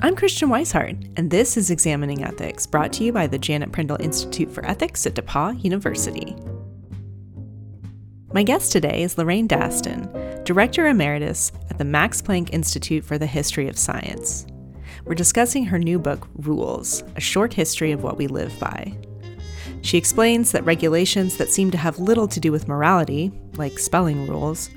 I'm Christian Wisehart, and this is Examining Ethics, brought to you by the Janet Prindle Institute for Ethics at DePauw University. My guest today is Lorraine Daston, Director Emeritus at the Max Planck Institute for the History of Science. We're discussing her new book, Rules A Short History of What We Live By. She explains that regulations that seem to have little to do with morality, like spelling rules,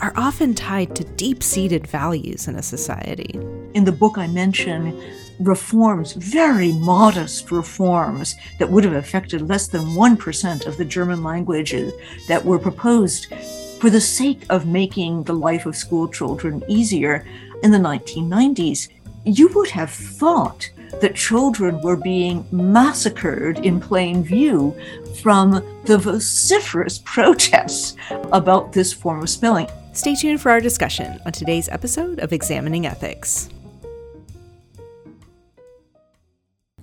are often tied to deep seated values in a society. In the book, I mention reforms, very modest reforms that would have affected less than 1% of the German languages that were proposed for the sake of making the life of school children easier in the 1990s. You would have thought that children were being massacred in plain view from the vociferous protests about this form of spelling. Stay tuned for our discussion on today's episode of Examining Ethics.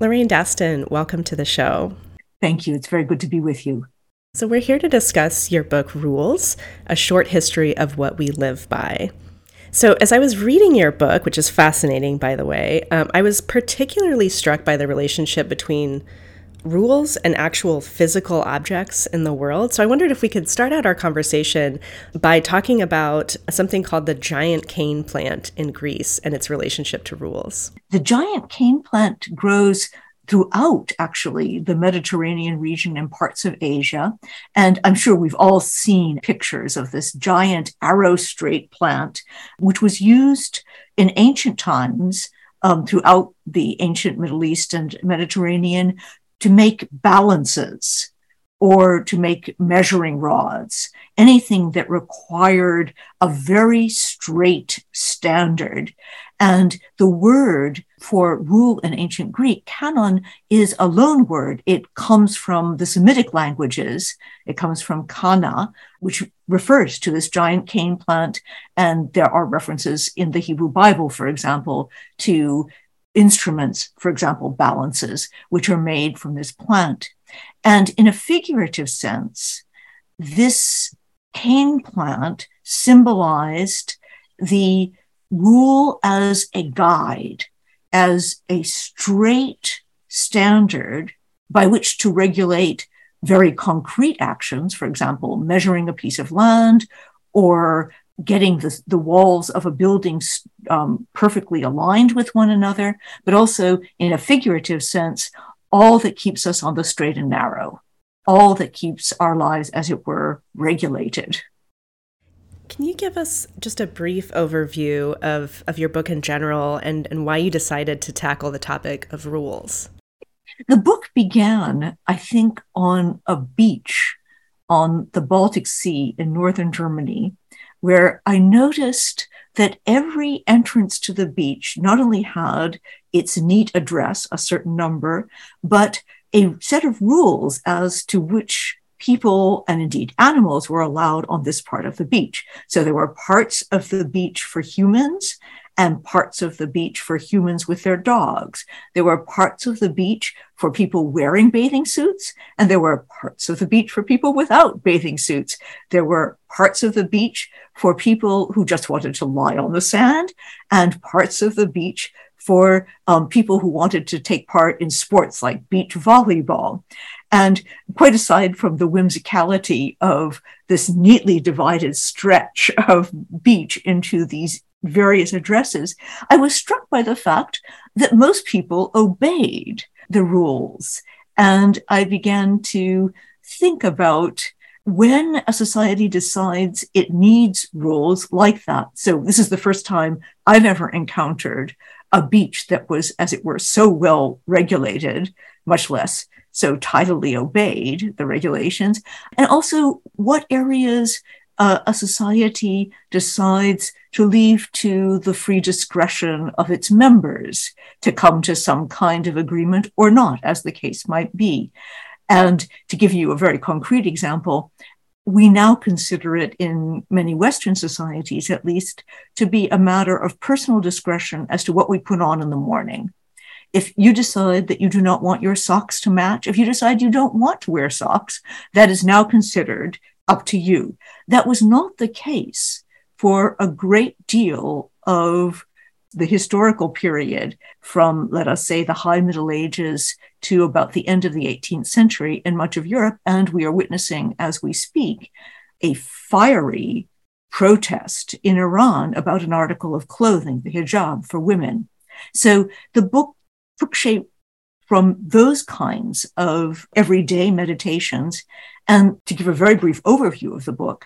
Lorraine Daston, welcome to the show. Thank you. It's very good to be with you. So, we're here to discuss your book, Rules A Short History of What We Live By. So, as I was reading your book, which is fascinating, by the way, um, I was particularly struck by the relationship between rules and actual physical objects in the world. So I wondered if we could start out our conversation by talking about something called the giant cane plant in Greece and its relationship to rules. The giant cane plant grows throughout actually the Mediterranean region and parts of Asia. And I'm sure we've all seen pictures of this giant arrow straight plant, which was used in ancient times um, throughout the ancient Middle East and Mediterranean to make balances or to make measuring rods, anything that required a very straight standard. And the word for rule in ancient Greek, canon, is a loan word. It comes from the Semitic languages. It comes from kana, which refers to this giant cane plant. And there are references in the Hebrew Bible, for example, to instruments, for example, balances, which are made from this plant. And in a figurative sense, this cane plant symbolized the rule as a guide, as a straight standard by which to regulate very concrete actions, for example, measuring a piece of land or getting the, the walls of a building um, perfectly aligned with one another, but also in a figurative sense, all that keeps us on the straight and narrow, all that keeps our lives, as it were, regulated. Can you give us just a brief overview of, of your book in general and, and why you decided to tackle the topic of rules? The book began, I think, on a beach on the Baltic Sea in northern Germany where I noticed that every entrance to the beach not only had its neat address, a certain number, but a set of rules as to which people and indeed animals were allowed on this part of the beach. So there were parts of the beach for humans and parts of the beach for humans with their dogs. There were parts of the beach for people wearing bathing suits, and there were parts of the beach for people without bathing suits. There were parts of the beach for people who just wanted to lie on the sand, and parts of the beach for um, people who wanted to take part in sports like beach volleyball. And quite aside from the whimsicality of this neatly divided stretch of beach into these various addresses, I was struck by the fact that most people obeyed the rules. And I began to think about when a society decides it needs rules like that. So, this is the first time I've ever encountered a beach that was, as it were, so well regulated, much less so tidily obeyed the regulations, and also what areas uh, a society decides to leave to the free discretion of its members to come to some kind of agreement or not, as the case might be. And to give you a very concrete example, we now consider it in many Western societies, at least, to be a matter of personal discretion as to what we put on in the morning. If you decide that you do not want your socks to match, if you decide you don't want to wear socks, that is now considered up to you. That was not the case for a great deal of the historical period from, let us say, the high Middle Ages to about the end of the 18th century in much of Europe. And we are witnessing, as we speak, a fiery protest in Iran about an article of clothing, the hijab for women. So the book took shape from those kinds of everyday meditations. And to give a very brief overview of the book,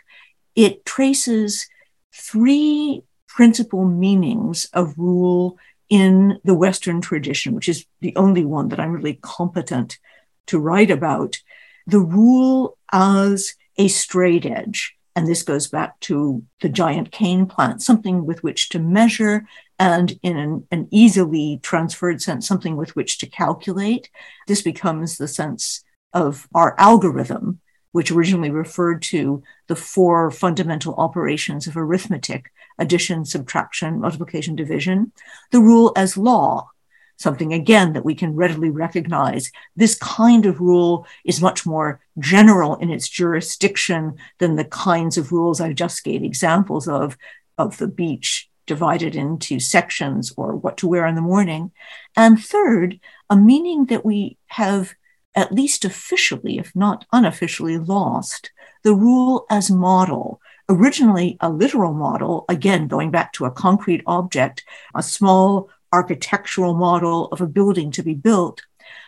it traces three principal meanings of rule in the Western tradition, which is the only one that I'm really competent to write about. The rule as a straight edge. And this goes back to the giant cane plant, something with which to measure, and in an, an, easily transferred sense, something with which to calculate. This becomes the sense of our algorithm, which originally referred to the four fundamental operations of arithmetic addition, subtraction, multiplication, division. The rule as law, something again that we can readily recognize. This kind of rule is much more general in its jurisdiction than the kinds of rules I just gave examples of, of the beach divided into sections or what to wear in the morning. And third, a meaning that we have at least officially, if not unofficially, lost the rule as model. Originally, a literal model, again, going back to a concrete object, a small architectural model of a building to be built,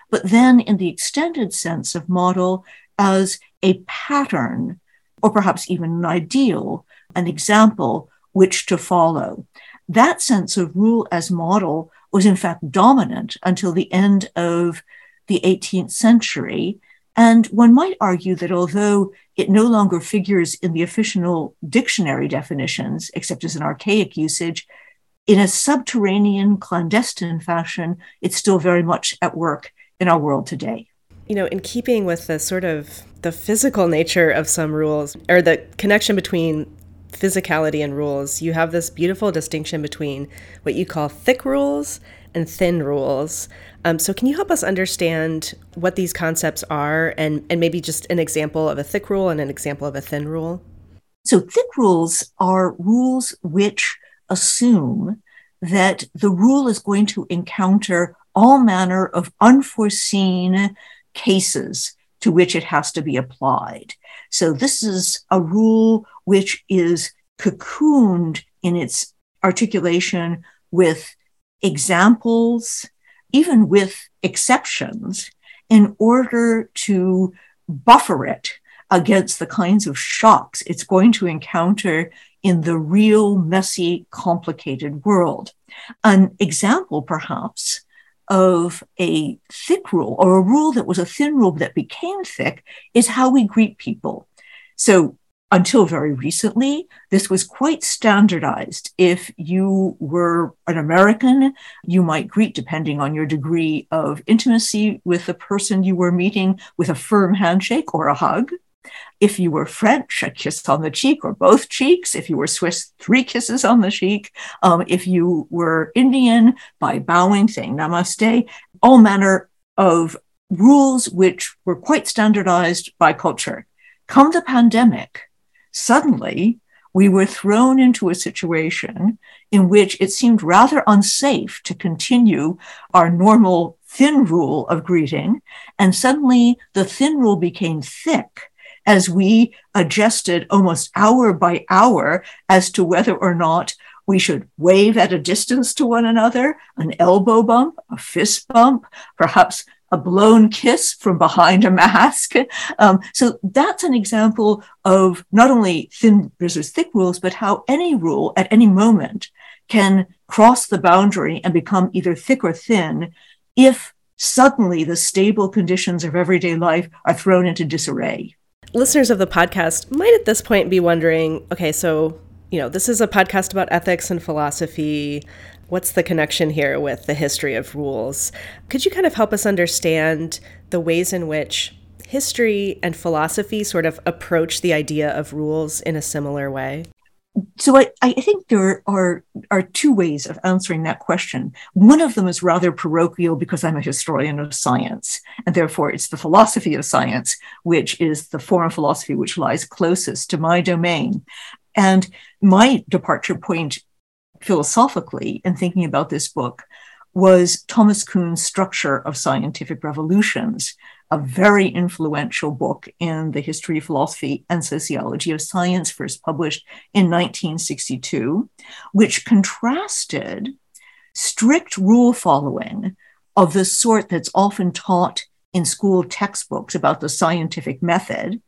but then in the extended sense of model as a pattern, or perhaps even an ideal, an example which to follow. That sense of rule as model was in fact dominant until the end of the 18th century. And one might argue that although it no longer figures in the official dictionary definitions, except as an archaic usage, in a subterranean, clandestine fashion, it's still very much at work in our world today. You know, in keeping with the sort of the physical nature of some rules or the connection between physicality and rules, you have this beautiful distinction between what you call thick rules and thin rules. Um, so, can you help us understand what these concepts are and, and maybe just an example of a thick rule and an example of a thin rule? So, thick rules are rules which assume that the rule is going to encounter all manner of unforeseen cases to which it has to be applied. So this is a rule which is cocooned in its articulation with examples, even with exceptions, in order to buffer it against the kinds of shocks it's going to encounter in the real, messy, complicated world. An example, perhaps, of a thick rule or a rule that was a thin rule that became thick is how we greet people. So until very recently, this was quite standardized. If you were an American, you might greet, depending on your degree of intimacy with the person you were meeting, with a firm handshake or a hug. If you were French, a kiss on the cheek or both cheeks. If you were Swiss, three kisses on the cheek. Um, if you were Indian, by bowing, saying namaste, all manner of rules which were quite standardized by culture. Come the pandemic, suddenly we were thrown into a situation in which it seemed rather unsafe to continue our normal thin rule of greeting. And suddenly the thin rule became thick as we adjusted almost hour by hour as to whether or not we should wave at a distance to one another, an elbow bump, a fist bump, perhaps a blown kiss from behind a mask. Um, so that's an example of not only thin versus thick rules, but how any rule at any moment can cross the boundary and become either thick or thin if suddenly the stable conditions of everyday life are thrown into disarray listeners of the podcast might at this point be wondering okay, so, you know, this is a podcast about ethics and philosophy. What's the connection here with the history of rules? Could you kind of help us understand the ways in which history and philosophy sort of approach the idea of rules in a similar way? so I, I think there are are two ways of answering that question. One of them is rather parochial because I'm a historian of science, and therefore it's the philosophy of science, which is the form of philosophy which lies closest to my domain. And my departure point philosophically in thinking about this book was Thomas Kuhn's Structure of Scientific Revolutions, a very influential book in the history, of philosophy, and sociology of science, first published in 1962, which contrasted strict rule following of the sort that's often taught in school textbooks about the scientific method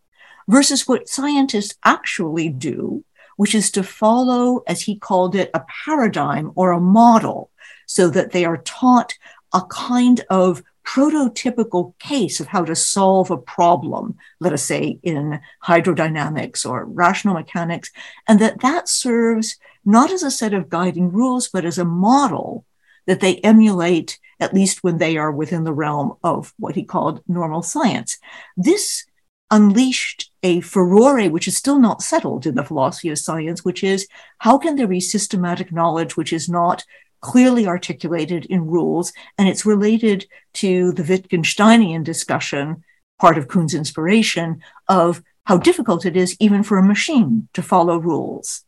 versus what scientists actually do, which is to follow, as he called it, a paradigm or a model so that they are taught a kind of prototypical case of how to solve a problem, let us say in hydrodynamics or rational mechanics, and that that serves not as a set of guiding rules, but as a model that they emulate, at least when they are within the realm of what he called normal science. This unleashed a furore which is still not settled in the philosophy of science, which is how can there be systematic knowledge which is not clearly articulated in rules? And it's related to the Wittgensteinian discussion, part of Kuhn's inspiration, of how difficult it is even for a machine to follow rules.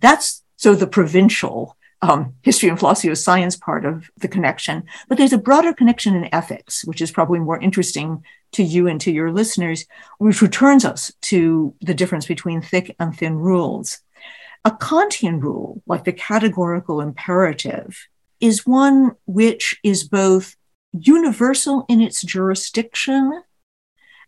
That's so the provincial um, history and philosophy of science part of the connection. But there's a broader connection in ethics, which is probably more interesting to you and to your listeners, which returns us to the difference between thick and thin rules. A Kantian rule, like the categorical imperative, is one which is both universal in its jurisdiction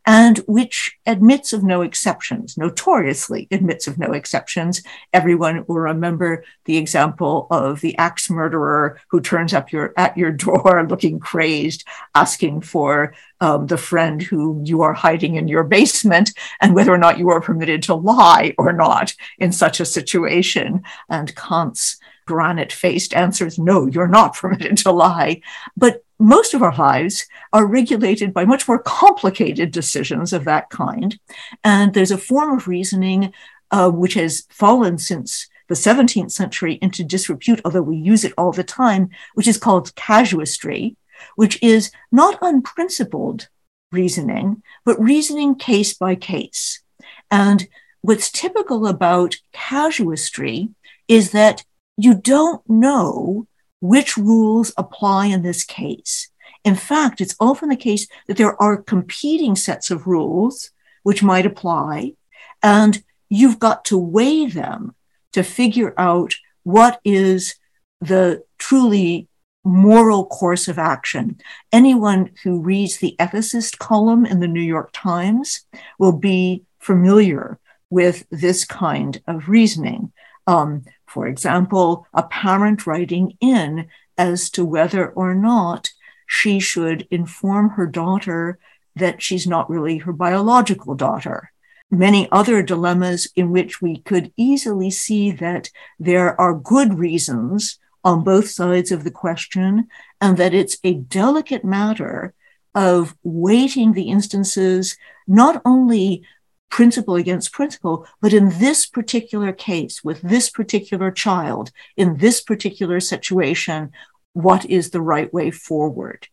and which admits of no exceptions, notoriously admits of no exceptions. Everyone will remember the example of the axe murderer who turns up your, at your door looking crazed, asking for um, the friend who you are hiding in your basement and whether or not you are permitted to lie or not in such a situation. And Kant's granite faced answers, no, you're not permitted to lie. But most of our lives are regulated by much more complicated decisions of that kind. And there's a form of reasoning uh, which has fallen since the 17th century into disrepute, although we use it all the time, which is called casuistry, which is not unprincipled reasoning, but reasoning case by case. And what's typical about casuistry is that you don't know which rules apply in this case. In fact, it's often the case that there are competing sets of rules which might apply, and you've got to weigh them to figure out what is the truly moral course of action. Anyone who reads the ethicist column in the New York Times will be familiar with this kind of reasoning. Um, for example, a parent writing in as to whether or not she should inform her daughter that she's not really her biological daughter. Many other dilemmas in which we could easily see that there are good reasons on both sides of the question and that it's a delicate matter of weighting the instances not only principle against principle. But in this particular case, with this particular child, in this particular situation, what is the right way forward?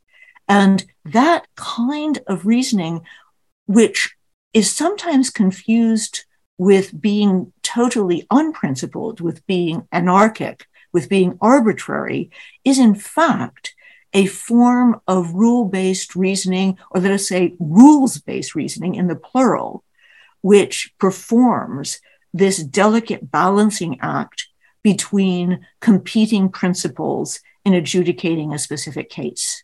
And that kind of reasoning, which is sometimes confused with being totally unprincipled, with being anarchic, with being arbitrary, is in fact a form of rule based reasoning, or let us say rules based reasoning in the plural, which performs this delicate balancing act between competing principles in adjudicating a specific case.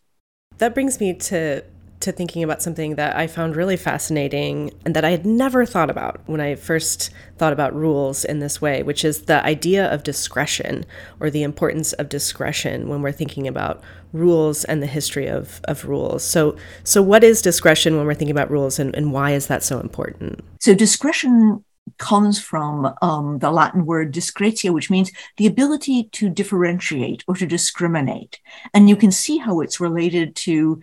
That brings me to to thinking about something that I found really fascinating and that I had never thought about when I first thought about rules in this way, which is the idea of discretion or the importance of discretion when we're thinking about rules and the history of, of rules. So, so what is discretion when we're thinking about rules and, and why is that so important? So, discretion comes from um, the Latin word discretio, which means the ability to differentiate or to discriminate. And you can see how it's related to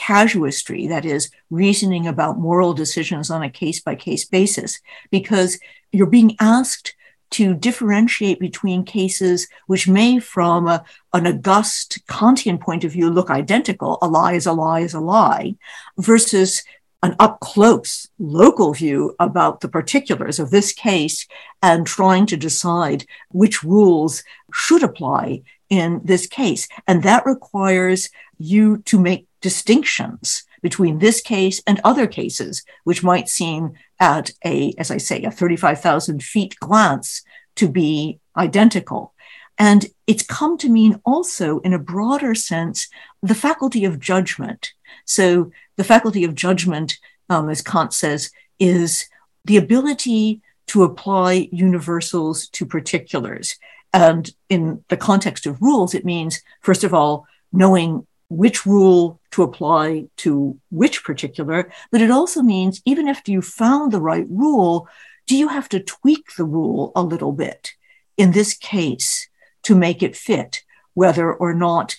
casuistry, that is, reasoning about moral decisions on a case by case basis, because you're being asked to differentiate between cases which may, from a, an august Kantian point of view, look identical, a lie is a lie is a lie, versus an up close local view about the particulars of this case and trying to decide which rules should apply in this case. And that requires you to make distinctions between this case and other cases, which might seem at a, as I say, a 35,000 feet glance to be identical. And it's come to mean also, in a broader sense, the faculty of judgment. So, the faculty of judgment, um, as Kant says, is the ability to apply universals to particulars. And in the context of rules, it means, first of all, knowing which rule to apply to which particular, but it also means even after you found the right rule, do you have to tweak the rule a little bit in this case to make it fit, whether or not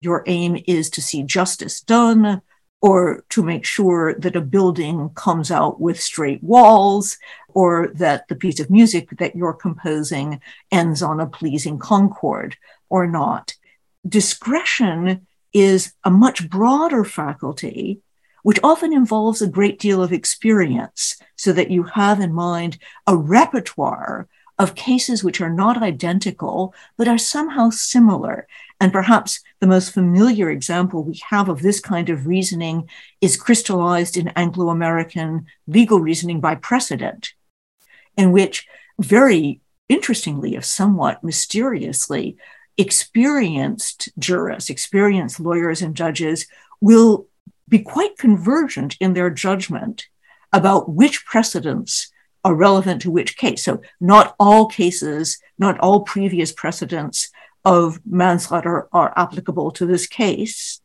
your aim is to see justice done or to make sure that a building comes out with straight walls or that the piece of music that you're composing ends on a pleasing concord or not. Discretion is a much broader faculty, which often involves a great deal of experience, so that you have in mind a repertoire of cases which are not identical, but are somehow similar. And perhaps the most familiar example we have of this kind of reasoning is crystallized in Anglo American legal reasoning by precedent, in which, very interestingly, if somewhat mysteriously, experienced jurists, experienced lawyers and judges will be quite convergent in their judgment about which precedents are relevant to which case. So, not all cases, not all previous precedents of manslaughter are applicable to this case.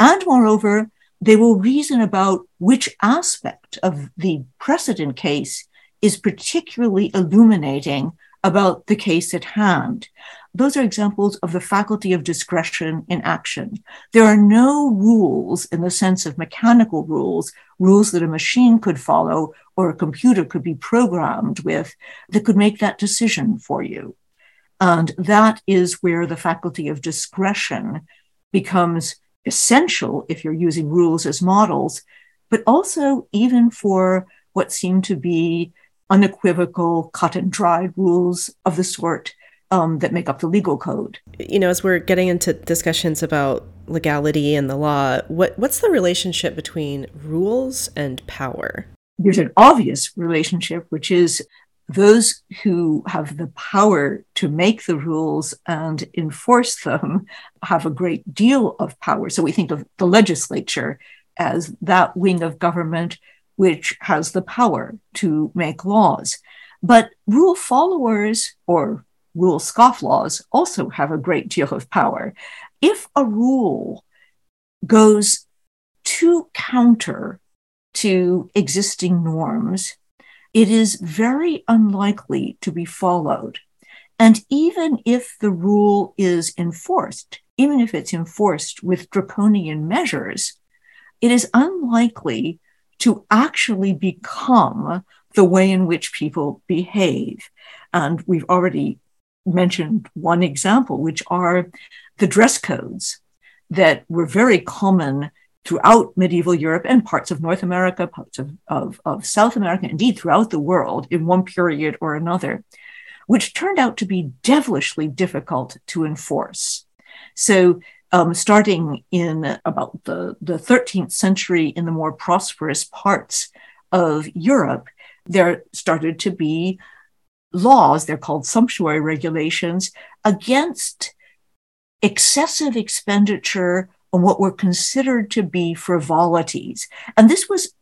And moreover, they will reason about which aspect of the precedent case is particularly illuminating about the case at hand those are examples of the faculty of discretion in action. There are no rules in the sense of mechanical rules, rules that a machine could follow or a computer could be programmed with that could make that decision for you. And that is where the faculty of discretion becomes essential if you're using rules as models, but also even for what seem to be unequivocal, cut and dried rules of the sort um, that make up the legal code. You know, as we're getting into discussions about legality and the law, what what's the relationship between rules and power? There's an obvious relationship, which is those who have the power to make the rules and enforce them have a great deal of power. So we think of the legislature as that wing of government which has the power to make laws. But rule followers or rule scofflaws also have a great deal of power. If a rule goes too counter to existing norms, it is very unlikely to be followed. And even if the rule is enforced, even if it's enforced with draconian measures, it is unlikely to actually become the way in which people behave. And we've already mentioned one example, which are the dress codes that were very common throughout medieval Europe and parts of North America, parts of, of, of, South America, indeed throughout the world in one period or another, which turned out to be devilishly difficult to enforce. So, um, starting in about the, the 13th century in the more prosperous parts of Europe, there started to be laws, they're called sumptuary regulations, against excessive expenditure on what were considered to be frivolities. And this was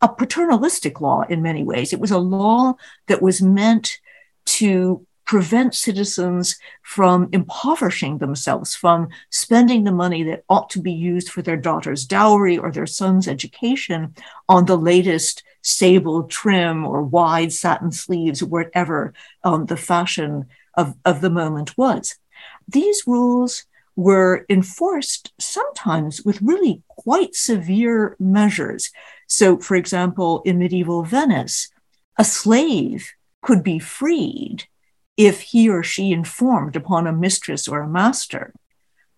a paternalistic law in many ways. It was a law that was meant to prevent citizens from impoverishing themselves, from spending the money that ought to be used for their daughter's dowry or their son's education on the latest sable trim or wide satin sleeves, whatever um, the fashion of, of the moment was. These rules were enforced sometimes with really quite severe measures. So, for example, in medieval Venice, a slave could be freed if he or she informed upon a mistress or a master.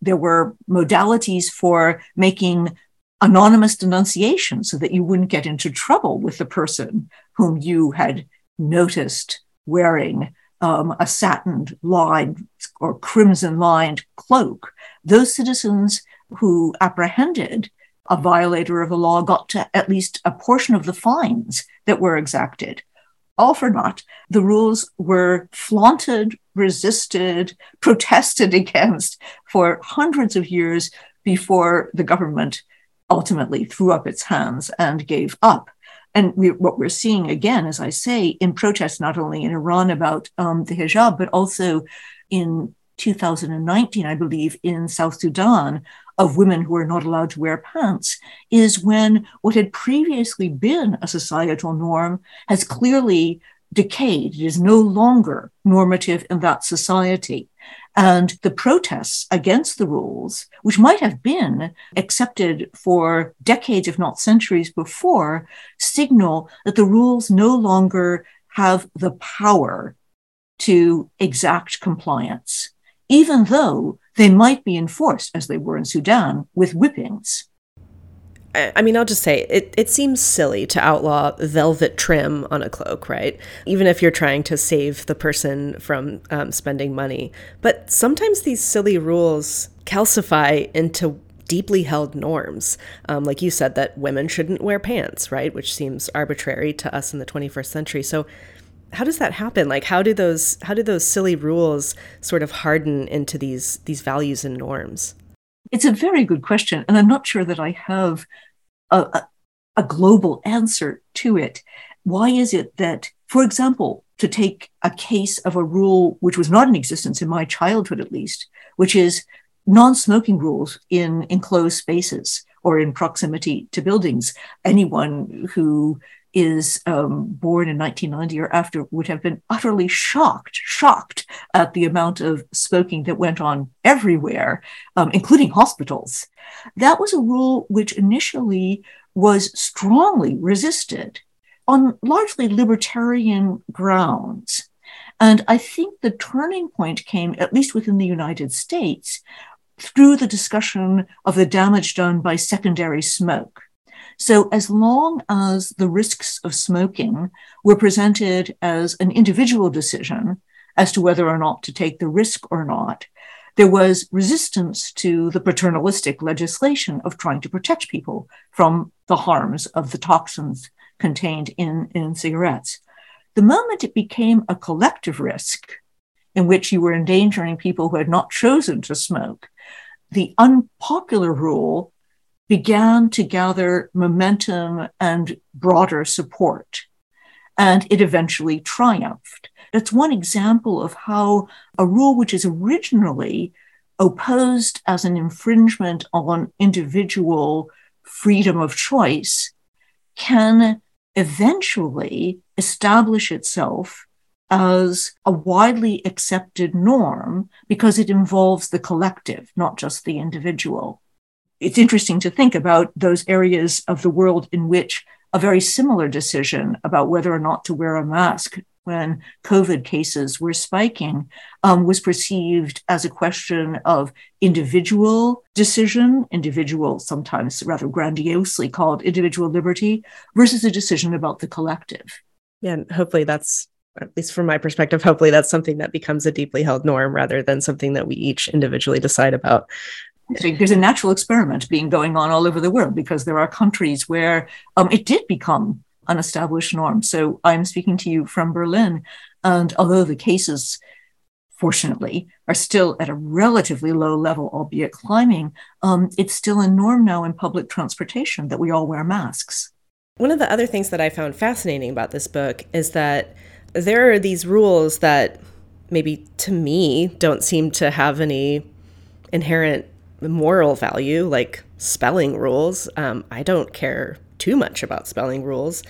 There were modalities for making anonymous denunciation so that you wouldn't get into trouble with the person whom you had noticed wearing um, a satin lined or crimson lined cloak, those citizens who apprehended a violator of the law got to at least a portion of the fines that were exacted. All for naught. The rules were flaunted, resisted, protested against for hundreds of years before the government ultimately threw up its hands and gave up. And we, what we're seeing again, as I say, in protests not only in Iran about um, the hijab, but also in 2019, I believe, in South Sudan, of women who are not allowed to wear pants, is when what had previously been a societal norm has clearly decayed. It is no longer normative in that society. And the protests against the rules, which might have been accepted for decades, if not centuries before, signal that the rules no longer have the power to exact compliance, even though they might be enforced, as they were in Sudan, with whippings. I mean, I'll just say it, it seems silly to outlaw velvet trim on a cloak, right? Even if you're trying to save the person from um, spending money. But sometimes these silly rules calcify into deeply held norms. Um, like you said, that women shouldn't wear pants, right? Which seems arbitrary to us in the 21st century. So, how does that happen? Like, how do those how do those silly rules sort of harden into these these values and norms? It's a very good question, and I'm not sure that I have a, a, global answer to it. Why is it that, for example, to take a case of a rule which was not in existence in my childhood, at least, which is non smoking rules in enclosed spaces or in proximity to buildings. Anyone who is um, born in 1990 or after would have been utterly shocked, shocked at the amount of smoking that went on everywhere, um, including hospitals. That was a rule which initially was strongly resisted on largely libertarian grounds. And I think the turning point came, at least within the United States, through the discussion of the damage done by secondary smoke. So, as long as the risks of smoking were presented as an individual decision as to whether or not to take the risk or not, there was resistance to the paternalistic legislation of trying to protect people from the harms of the toxins contained in, in cigarettes. The moment it became a collective risk in which you were endangering people who had not chosen to smoke, the unpopular rule began to gather momentum and broader support. And it eventually triumphed. That's one example of how a rule which is originally opposed as an infringement on individual freedom of choice can eventually establish itself as a widely accepted norm because it involves the collective, not just the individual it's interesting to think about those areas of the world in which a very similar decision about whether or not to wear a mask when COVID cases were spiking um, was perceived as a question of individual decision, individual, sometimes rather grandiosely called individual liberty, versus a decision about the collective. Yeah, and hopefully that's, at least from my perspective, hopefully that's something that becomes a deeply held norm rather than something that we each individually decide about there's a natural experiment being going on all over the world because there are countries where um, it did become an established norm. So I'm speaking to you from Berlin, and although the cases, fortunately, are still at a relatively low level, albeit climbing, um, it's still a norm now in public transportation that we all wear masks. One of the other things that I found fascinating about this book is that there are these rules that maybe to me don't seem to have any inherent moral value, like spelling rules. Um, I don't care too much about spelling rules,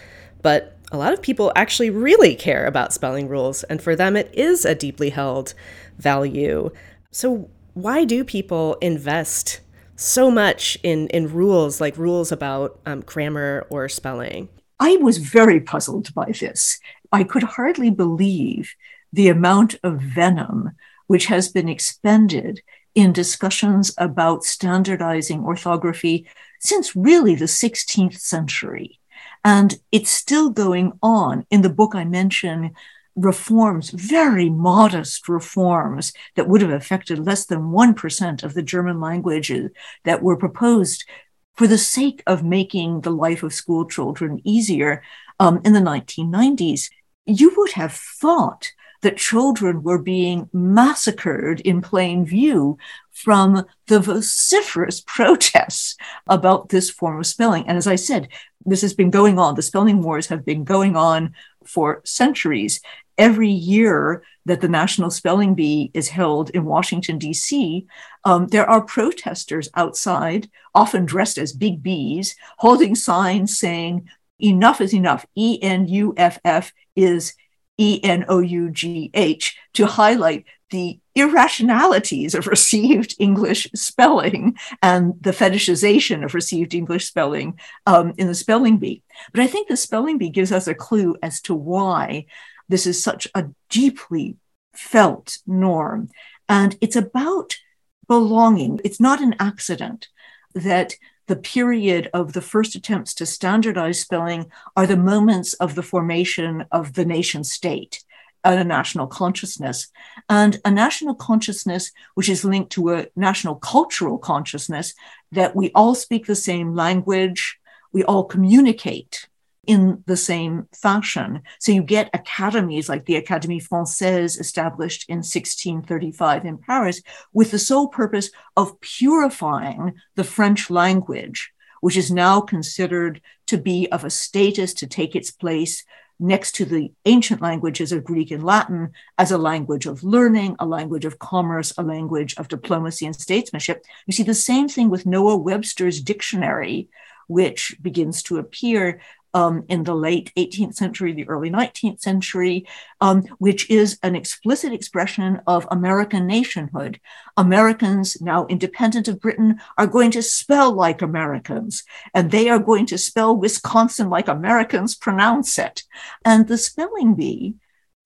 but a lot of people actually really care about spelling rules, and for them, it is a deeply held value. So, why do people invest so much in, in rules, like rules about um, grammar or spelling? I was very puzzled by this. I could hardly believe the amount of venom which has been expended in discussions about standardizing orthography since really the 16th century. And it's still going on. In the book, I mention reforms, very modest reforms that would have affected less than 1% of the German languages that were proposed for the sake of making the life of school children easier um, in the 1990s, you would have thought that children were being massacred in plain view from the vociferous protests about this form of spelling. And as I said, this has been going on. The spelling wars have been going on for centuries. Every year that the National Spelling Bee is held in Washington, D.C., um, there are protesters outside, often dressed as big bees, holding signs saying, Enough is enough. E N U F F is E N O U G H to highlight the irrationalities of received English spelling and the fetishization of received English spelling um, in the spelling bee. But I think the spelling bee gives us a clue as to why this is such a deeply felt norm. And it's about belonging. It's not an accident that the period of the first attempts to standardize spelling are the moments of the formation of the nation state a national consciousness. And a national consciousness which is linked to a national cultural consciousness that we all speak the same language we all communicate in the same fashion. So you get academies like the Académie Française established in 1635 in Paris with the sole purpose of purifying the French language, which is now considered to be of a status to take its place next to the ancient languages of Greek and Latin as a language of learning, a language of commerce, a language of diplomacy and statesmanship. You see the same thing with Noah Webster's dictionary, which begins to appear um, in the late 18th century, the early 19th century, um, which is an explicit expression of American nationhood. Americans, now independent of Britain, are going to spell like Americans, and they are going to spell Wisconsin like Americans pronounce it. And the spelling bee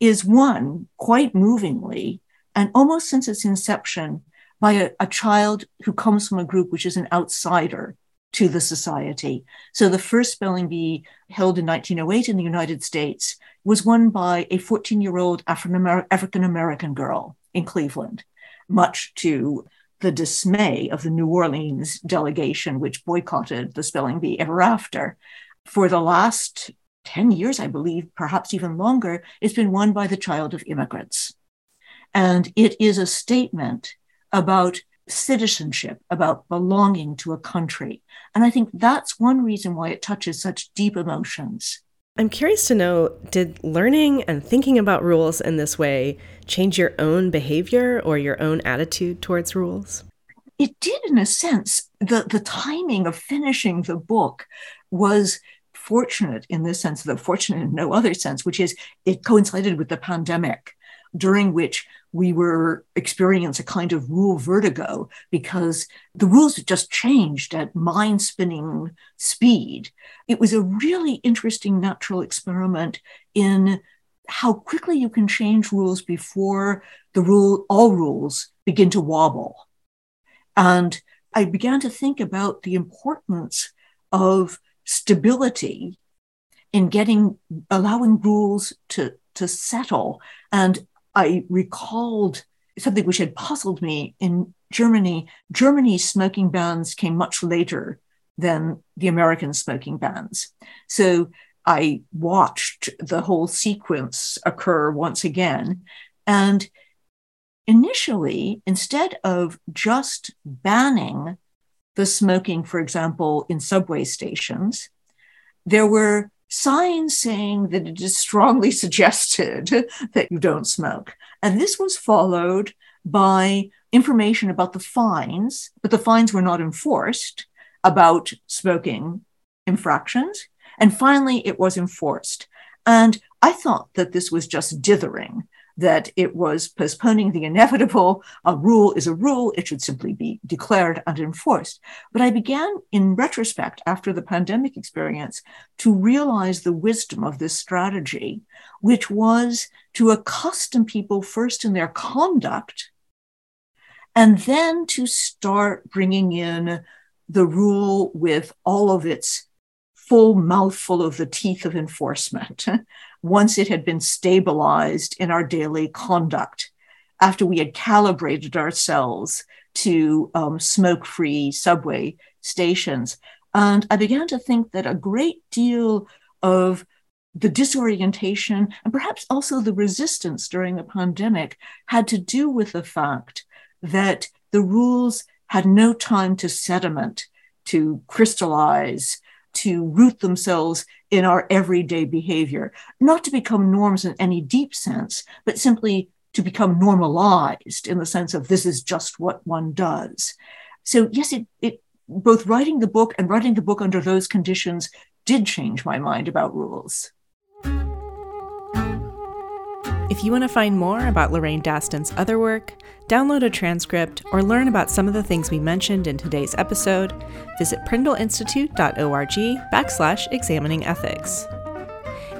is won quite movingly, and almost since its inception, by a, a child who comes from a group which is an outsider to the society. So the first spelling bee held in 1908 in the United States was won by a 14 year old African American girl in Cleveland, much to the dismay of the New Orleans delegation, which boycotted the spelling bee ever after. For the last 10 years, I believe, perhaps even longer, it's been won by the child of immigrants. And it is a statement about citizenship, about belonging to a country. And I think that's one reason why it touches such deep emotions. I'm curious to know did learning and thinking about rules in this way change your own behavior or your own attitude towards rules? It did, in a sense. The, the timing of finishing the book was fortunate in this sense, though fortunate in no other sense, which is it coincided with the pandemic during which we were experiencing a kind of rule vertigo because the rules just changed at mind spinning speed. It was a really interesting natural experiment in how quickly you can change rules before the rule, all rules begin to wobble. And I began to think about the importance of stability in getting allowing rules to to settle and I recalled something which had puzzled me in Germany. Germany's smoking bans came much later than the American smoking bans. So I watched the whole sequence occur once again. And initially, instead of just banning the smoking, for example, in subway stations, there were signs saying that it is strongly suggested that you don't smoke. And this was followed by information about the fines, but the fines were not enforced about smoking infractions. And finally, it was enforced. And I thought that this was just dithering that it was postponing the inevitable. A rule is a rule, it should simply be declared and enforced. But I began, in retrospect, after the pandemic experience, to realize the wisdom of this strategy, which was to accustom people first in their conduct and then to start bringing in the rule with all of its full mouthful of the teeth of enforcement. once it had been stabilized in our daily conduct, after we had calibrated ourselves to um, smoke free subway stations. And I began to think that a great deal of the disorientation and perhaps also the resistance during the pandemic had to do with the fact that the rules had no time to sediment, to crystallize, to root themselves in our everyday behavior, not to become norms in any deep sense, but simply to become normalized in the sense of this is just what one does. So, yes, it, it both writing the book and writing the book under those conditions did change my mind about rules. If you want to find more about Lorraine Daston's other work, download a transcript, or learn about some of the things we mentioned in today's episode, visit prindleinstitute.org backslash examining ethics.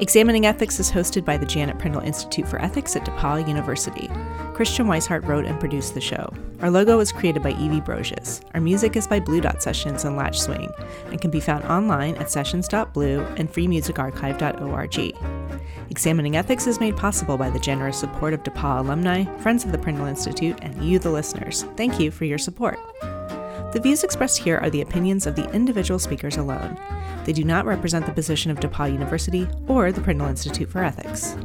Examining Ethics is hosted by the Janet Prindle Institute for Ethics at DePauw University. Christian Wisehart wrote and produced the show. Our logo was created by Evie Broges. Our music is by Blue Dot Sessions and Latch Swing and can be found online at sessions.blue and freemusicarchive.org. Examining Ethics is made possible by the generous support of DePauw alumni, friends of the Prindle Institute, and you, the listeners. Thank you for your support. The views expressed here are the opinions of the individual speakers alone. They do not represent the position of DePauw University or the Prindle Institute for Ethics.